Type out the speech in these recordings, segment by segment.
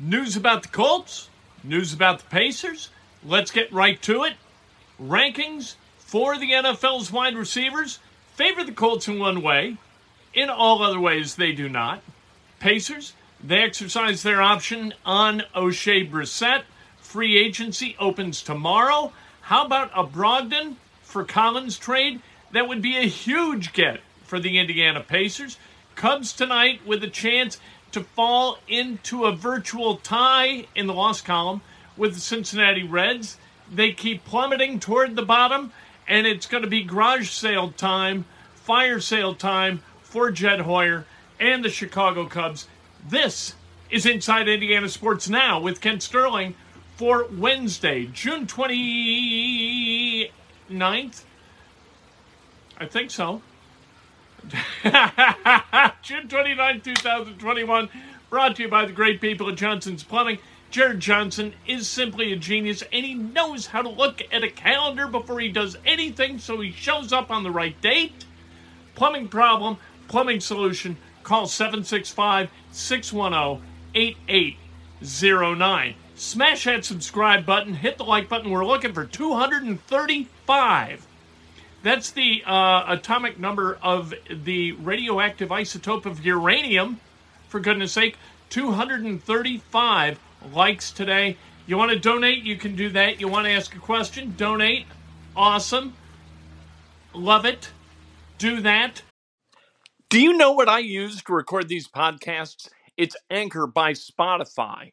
News about the Colts, news about the Pacers. Let's get right to it. Rankings for the NFL's wide receivers favor the Colts in one way. In all other ways, they do not. Pacers, they exercise their option on Oshae Brissett. Free agency opens tomorrow. How about a Brogdon for Collins trade? That would be a huge get for the Indiana Pacers. Cubs tonight with a chance to fall into a virtual tie in the loss column with the Cincinnati Reds. They keep plummeting toward the bottom, and it's going to be garage sale time, fire sale time for Jed Hoyer and the Chicago Cubs. This is Inside Indiana Sports Now with Kent Sterling for Wednesday, June 29th. I think so. June 29, 2021, brought to you by the great people at Johnson's Plumbing. Jared Johnson is simply a genius, and he knows how to look at a calendar before he does anything, so he shows up on the right date. Plumbing problem, plumbing solution, call 765 610 8809. Smash that subscribe button, hit the like button. We're looking for 235 that's the uh, atomic number of the radioactive isotope of uranium. For goodness sake, 235 likes today. You want to donate? You can do that. You want to ask a question? Donate. Awesome. Love it. Do that. Do you know what I use to record these podcasts? It's Anchor by Spotify.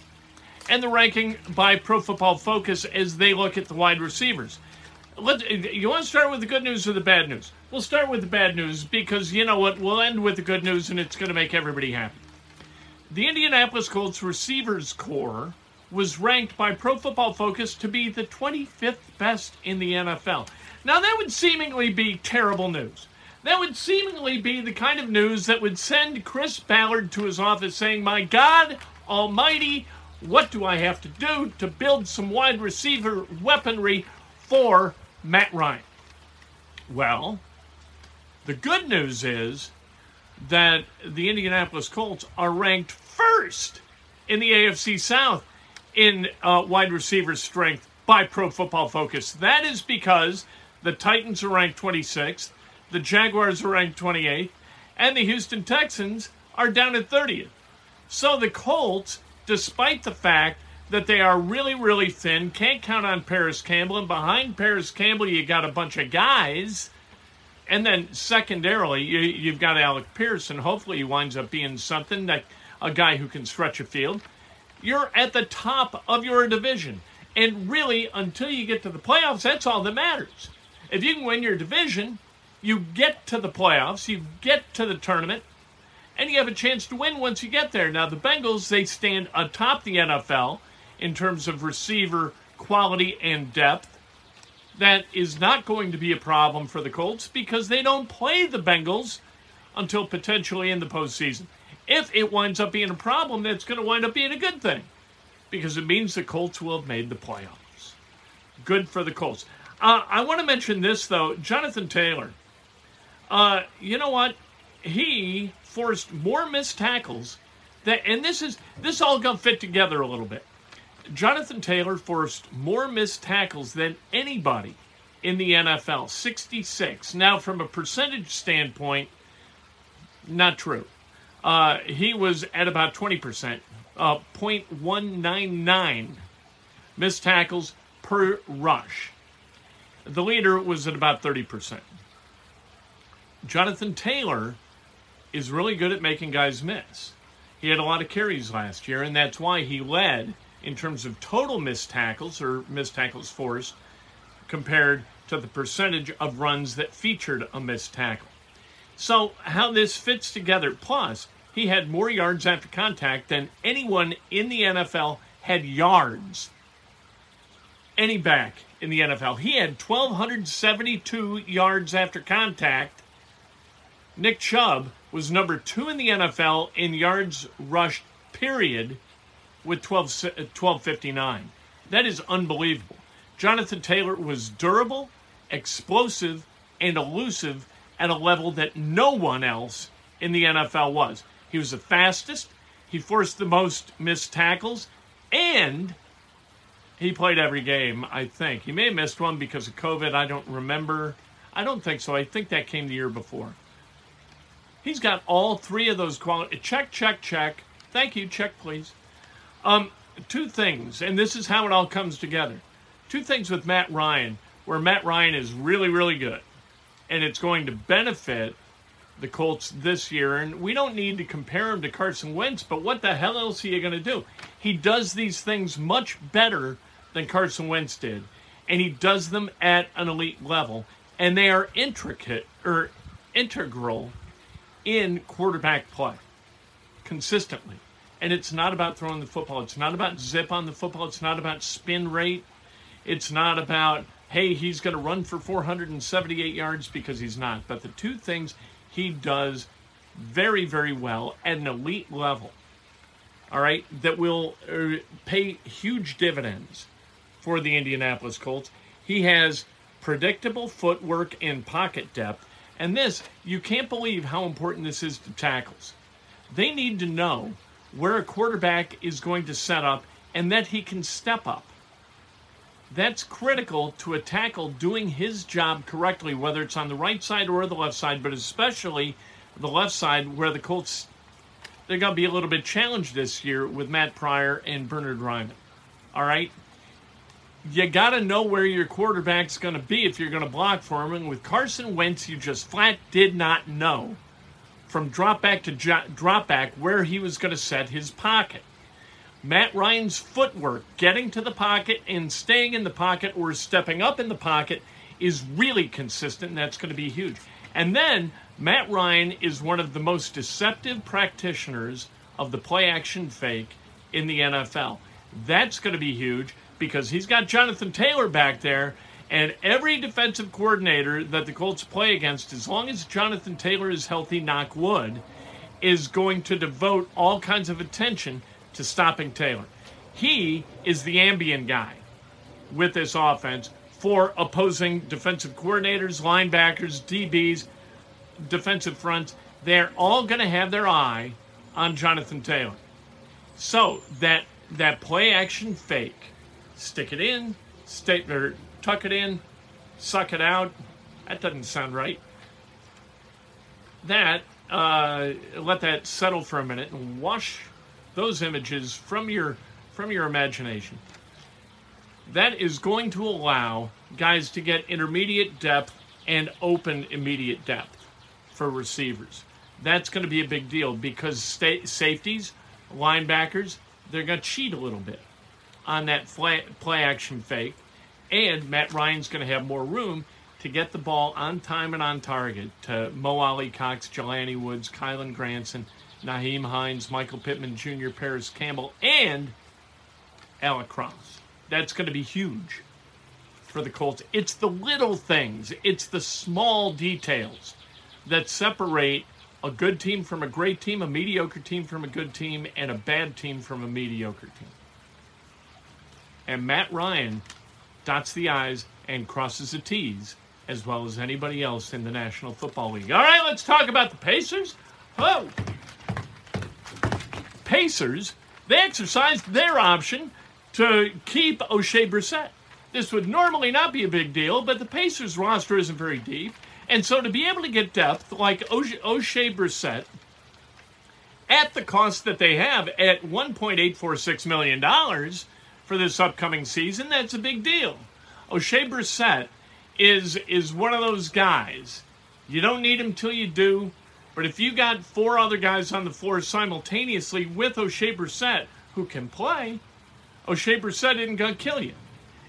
and the ranking by Pro Football Focus as they look at the wide receivers. Let, you want to start with the good news or the bad news? We'll start with the bad news because you know what? We'll end with the good news and it's going to make everybody happy. The Indianapolis Colts receivers corps was ranked by Pro Football Focus to be the 25th best in the NFL. Now, that would seemingly be terrible news. That would seemingly be the kind of news that would send Chris Ballard to his office saying, My God Almighty, what do I have to do to build some wide receiver weaponry for Matt Ryan? Well, the good news is that the Indianapolis Colts are ranked first in the AFC South in uh, wide receiver strength by Pro Football Focus. That is because the Titans are ranked 26th, the Jaguars are ranked 28th, and the Houston Texans are down at 30th. So the Colts despite the fact that they are really, really thin. Can't count on Parris Campbell. And behind Parris Campbell, you got a bunch of guys. And then secondarily, you, you've got Alec Pearson. Hopefully, he winds up being something like a guy who can stretch a field. You're at the top of your division. And really, until you get to the playoffs, that's all that matters. If you can win your division, you get to the playoffs, you get to the tournament, and you have a chance to win once you get there. Now, the Bengals, they stand atop the NFL in terms of receiver quality and depth. That is not going to be a problem for the Colts because they don't play the Bengals until potentially in the postseason. If it winds up being a problem, that's going to wind up being a good thing because it means the Colts will have made the playoffs. Good for the Colts. Uh, I want to mention this, though. Jonathan Taylor. Uh, you know what? He forced more missed tackles. That, and this is this all got fit together a little bit. Jonathan Taylor forced more missed tackles than anybody in the NFL, 66. Now, from a percentage standpoint, not true. Uh, he was at about 20%, uh, 0.199 missed tackles per rush. The leader was at about 30%. Jonathan Taylor is really good at making guys miss. He had a lot of carries last year, and that's why he led in terms of total missed tackles or missed tackles forced compared to the percentage of runs that featured a missed tackle. So, how this fits together, plus, he had more yards after contact than anyone in the NFL had yards. Any back in the NFL. He had 1,272 yards after contact. Nick Chubb was number two in the NFL in yards rushed, period, with 12, 1259. Uh, that is unbelievable. Jonathan Taylor was durable, explosive, and elusive at a level that no one else in the NFL was. He was the fastest, he forced the most missed tackles, and he played every game, I think. He may have missed one because of COVID. I don't remember. I don't think so. I think that came the year before. He's got all three of those quality. Check, check, check. Thank you. Check, please. Um, two things, and this is how it all comes together. Two things with Matt Ryan, where Matt Ryan is really, really good, and it's going to benefit the Colts this year. And we don't need to compare him to Carson Wentz, but what the hell else are you going to do? He does these things much better than Carson Wentz did, and he does them at an elite level, and they are intricate or integral in quarterback play consistently. And it's not about throwing the football. It's not about zip on the football. It's not about spin rate. It's not about, hey, he's going to run for 478 yards because he's not. But the two things he does very, very well at an elite level, all right, that will uh, pay huge dividends for the Indianapolis Colts. He has predictable footwork and pocket depth and this, you can't believe how important this is to tackles. They need to know where a quarterback is going to set up and that he can step up. That's critical to a tackle doing his job correctly, whether it's on the right side or the left side, but especially the left side where the Colts they're going to be a little bit challenged this year with Matt Pryor and Bernard Raimann. All right? You got to know where your quarterback's going to be if you're going to block for him. And with Carson Wentz, you just flat did not know from drop back to jo- drop back where he was going to set his pocket. Matt Ryan's footwork, getting to the pocket and staying in the pocket or stepping up in the pocket, is really consistent, and that's going to be huge. And then Matt Ryan is one of the most deceptive practitioners of the play action fake in the NFL. That's going to be huge because he's got Jonathan Taylor back there. And every defensive coordinator that the Colts play against, as long as Jonathan Taylor is healthy, knock wood, is going to devote all kinds of attention to stopping Taylor. He is the ambient guy with this offense for opposing defensive coordinators, linebackers, DBs, defensive fronts. They're all going to have their eye on Jonathan Taylor. So that that play action fake stick it in, stay, or tuck it in, suck it out. That doesn't sound right. That, uh, let that settle for a minute and wash those images from your from your imagination. That is going to allow guys to get intermediate depth and open immediate depth for receivers. That's going to be a big deal because sta- safeties, linebackers, they're going to cheat a little bit on that play action fake. And Matt Ryan's going to have more room to get the ball on time and on target to Mo Alie-Cox, Jelani Woods, Kylen Granson, Nyheim Hines, Michael Pittman Jr., Parris Campbell, and Alec Cross. That's going to be huge for the Colts. It's the little things, it's the small details that separate a good team from a great team, a mediocre team from a good team, and a bad team from a mediocre team. And Matt Ryan dots the I's and crosses the T's as well as anybody else in the National Football League. All right, let's talk about the Pacers. Oh, Pacers, they exercised their option to keep Oshae Brissett. This would normally not be a big deal, but the Pacers roster isn't very deep. And so to be able to get depth like Oshae Brissett at the cost that they have at $1.846 million for this upcoming season, that's a big deal. Oshae Brissett is, is one of those guys. You don't need him till you do. But if you got four other guys on the floor simultaneously with Oshae Brissett who can play, Oshae Brissett isn't to kill you.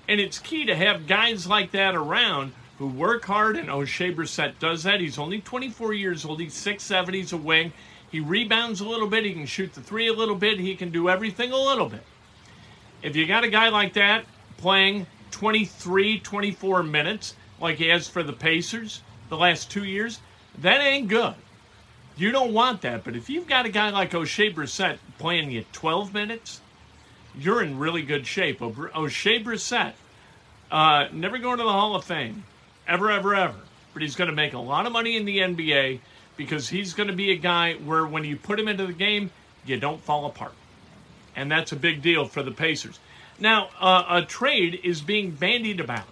And it's key to have guys like that around who work hard, and Oshae Brissett does that. He's only 24 years old. He's 6'7", he's a wing. He rebounds a little bit. He can shoot the three a little bit. He can do everything a little bit. If you got a guy like that playing 23, 24 minutes, like he has for the Pacers the last two years, that ain't good. You don't want that. But if you've got a guy like Oshae Brissett playing you 12 minutes, you're in really good shape. Oshae Brissett, uh, never going to the Hall of Fame ever, ever, ever. But he's going to make a lot of money in the NBA because he's going to be a guy where when you put him into the game, you don't fall apart. And that's a big deal for the Pacers. Now, uh, a trade is being bandied about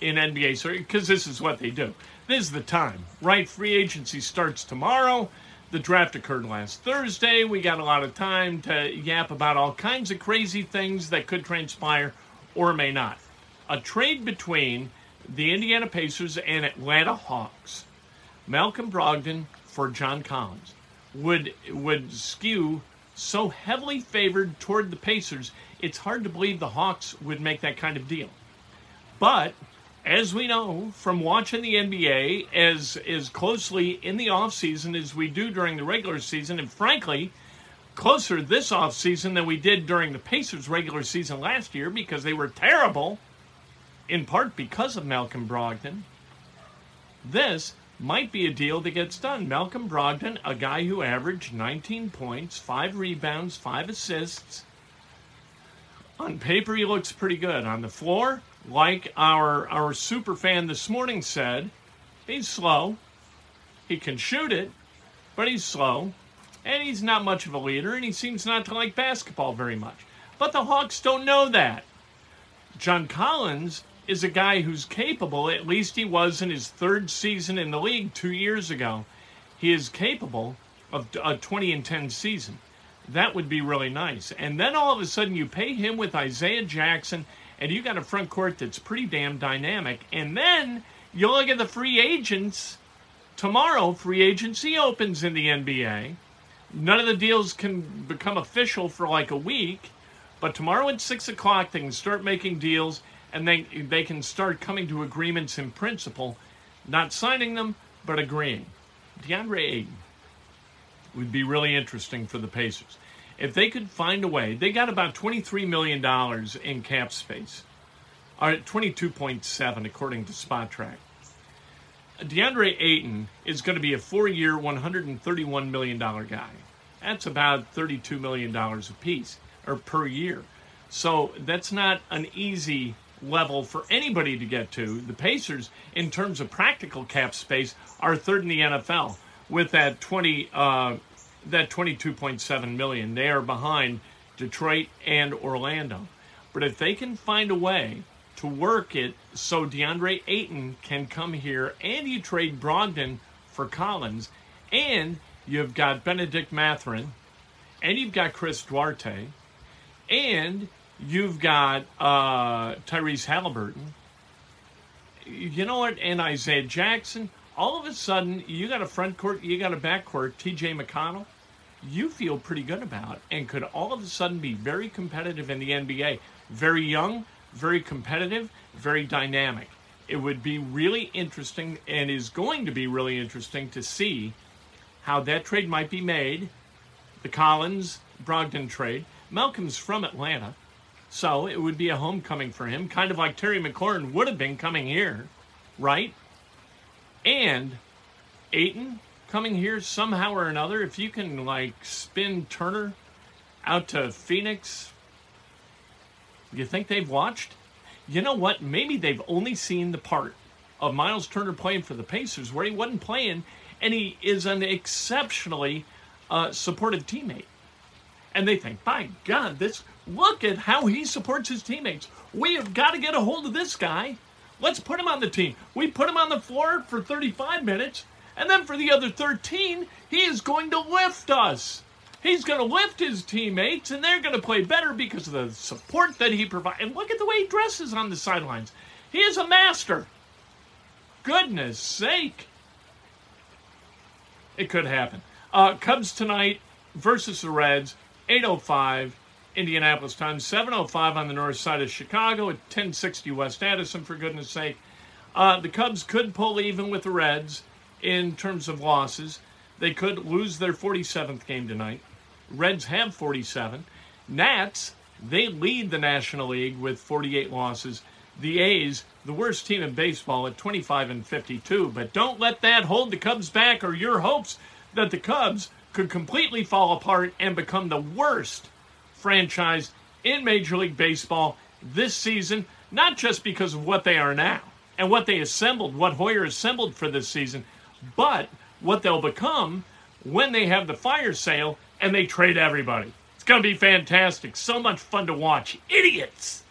in NBA, because this is what they do. This is the time, right? Free agency starts tomorrow. The draft occurred last Thursday. We got a lot of time to yap about all kinds of crazy things that could transpire or may not. A trade between the Indiana Pacers and Atlanta Hawks, Malcolm Brogdon for John Collins would would skew so heavily favored toward the Pacers, it's hard to believe the Hawks would make that kind of deal. But as we know from watching the NBA as as closely in the offseason as we do during the regular season, and frankly, closer this offseason than we did during the Pacers regular season last year because they were terrible in part because of Malcolm Brogdon. This might be a deal that gets done. Malcolm Brogdon, a guy who averaged 19 points, 5 rebounds, 5 assists. On paper, he looks pretty good. On the floor, like our, our super fan this morning said, he's slow. He can shoot it, but he's slow. And he's not much of a leader, and he seems not to like basketball very much. But the Hawks don't know that. John Collins is a guy who's capable, at least he was in his third season in the league two years ago. He is capable of a 20 and 10 season. That would be really nice. And then all of a sudden you pay him with Isaiah Jackson, and you got a front court that's pretty damn dynamic. And then you look at the free agents. Tomorrow, free agency opens in the NBA. None of the deals can become official for like a week. But tomorrow at 6 o'clock, they can start making deals and they they can start coming to agreements in principle, not signing them but agreeing. DeAndre Ayton would be really interesting for the Pacers. If they could find a way, they got about $23 million in cap space, or 22.7 according to Spotrac. DeAndre Ayton is going to be a four-year, $131 million guy. That's about $32 million a piece, or per year. So that's not an easy level for anybody to get to. The Pacers, in terms of practical cap space, are third in the NFL with that 20 uh, that 22.7 million. They are behind Detroit and Orlando. But if they can find a way to work it so DeAndre Ayton can come here and you trade Brogdon for Collins and you've got Bennedict Mathurin and you've got Chris Duarte and You've got uh, Tyrese Halliburton. You know what? And Isaiah Jackson. All of a sudden, you got a front court, you got a back court, TJ McConnell. You feel pretty good about and could all of a sudden be very competitive in the NBA. Very young, very competitive, very dynamic. It would be really interesting and is going to be really interesting to see how that trade might be made. The Collins Brogdon trade. Malcolm's from Atlanta. So it would be a homecoming for him, kind of like Terry McLaurin would have been coming here, right? And Ayton, coming here somehow or another. If you can like spin Turner out to Phoenix, you think they've watched? You know what? Maybe they've only seen the part of Miles Turner playing for the Pacers where he wasn't playing, and he is an exceptionally uh, supportive teammate. And they think, by God, this look at how he supports his teammates. We have got to get a hold of this guy. Let's put him on the team. We put him on the floor for 35 minutes, and then for the other 13, he is going to lift us. He's going to lift his teammates, and they're going to play better because of the support that he provides. And look at the way he dresses on the sidelines. He is a master. Goodness sake. It could happen. Uh, Cubs tonight versus the Reds, 8.05 Indianapolis time, 7.05 on the north side of Chicago at 1060 West Addison, for goodness sake. Uh, the Cubs could pull even with the Reds in terms of losses. They could lose their 47th game tonight. Reds have 47. Nats, they lead the National League with 48 losses. The A's, the worst team in baseball at 25 and 52. But don't let that hold the Cubs back or your hopes that the Cubs could completely fall apart and become the worst franchise in Major League Baseball this season, not just because of what they are now and what they assembled, what Hoyer assembled for this season, but what they'll become when they have the fire sale and they trade everybody. It's going to be fantastic. So much fun to watch. Idiots!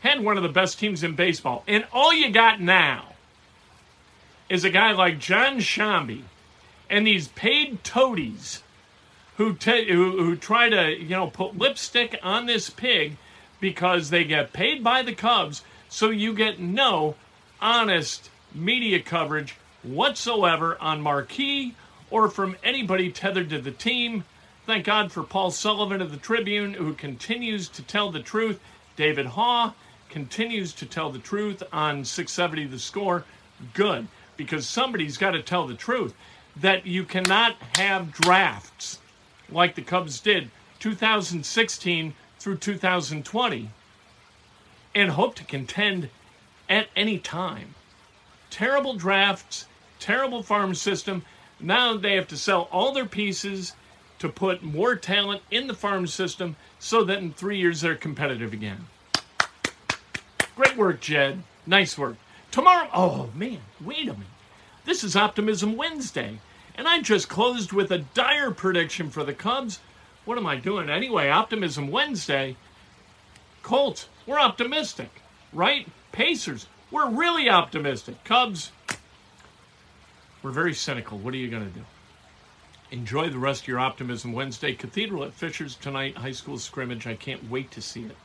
Had one of the best teams in baseball. And all you got now is a guy like John Sciambi and these paid toadies who, te- who, who try to, you know, put lipstick on this pig because they get paid by the Cubs, so you get no honest media coverage whatsoever on marquee or from anybody tethered to the team. Thank God for Paul Sullivan of the Tribune, who continues to tell the truth. David Haugh continues to tell the truth on 670 the score. Good, because somebody's got to tell the truth that you cannot have drafts like the Cubs did 2016 through 2020 and hope to contend at any time. Terrible drafts, terrible farm system. Now they have to sell all their pieces to put more talent in the farm system so that in three years they're competitive again. Great work, Jed. Nice work. Tomorrow, oh man, wait a minute. This is Optimism Wednesday, and I just closed with a dire prediction for the Cubs. What am I doing? Anyway, Optimism Wednesday. Colts, we're optimistic, right? Pacers, we're really optimistic. Cubs, we're very cynical. What are you going to do? Enjoy the rest of your Optimism Wednesday. Cathedral at Fishers tonight, high school scrimmage. I can't wait to see it.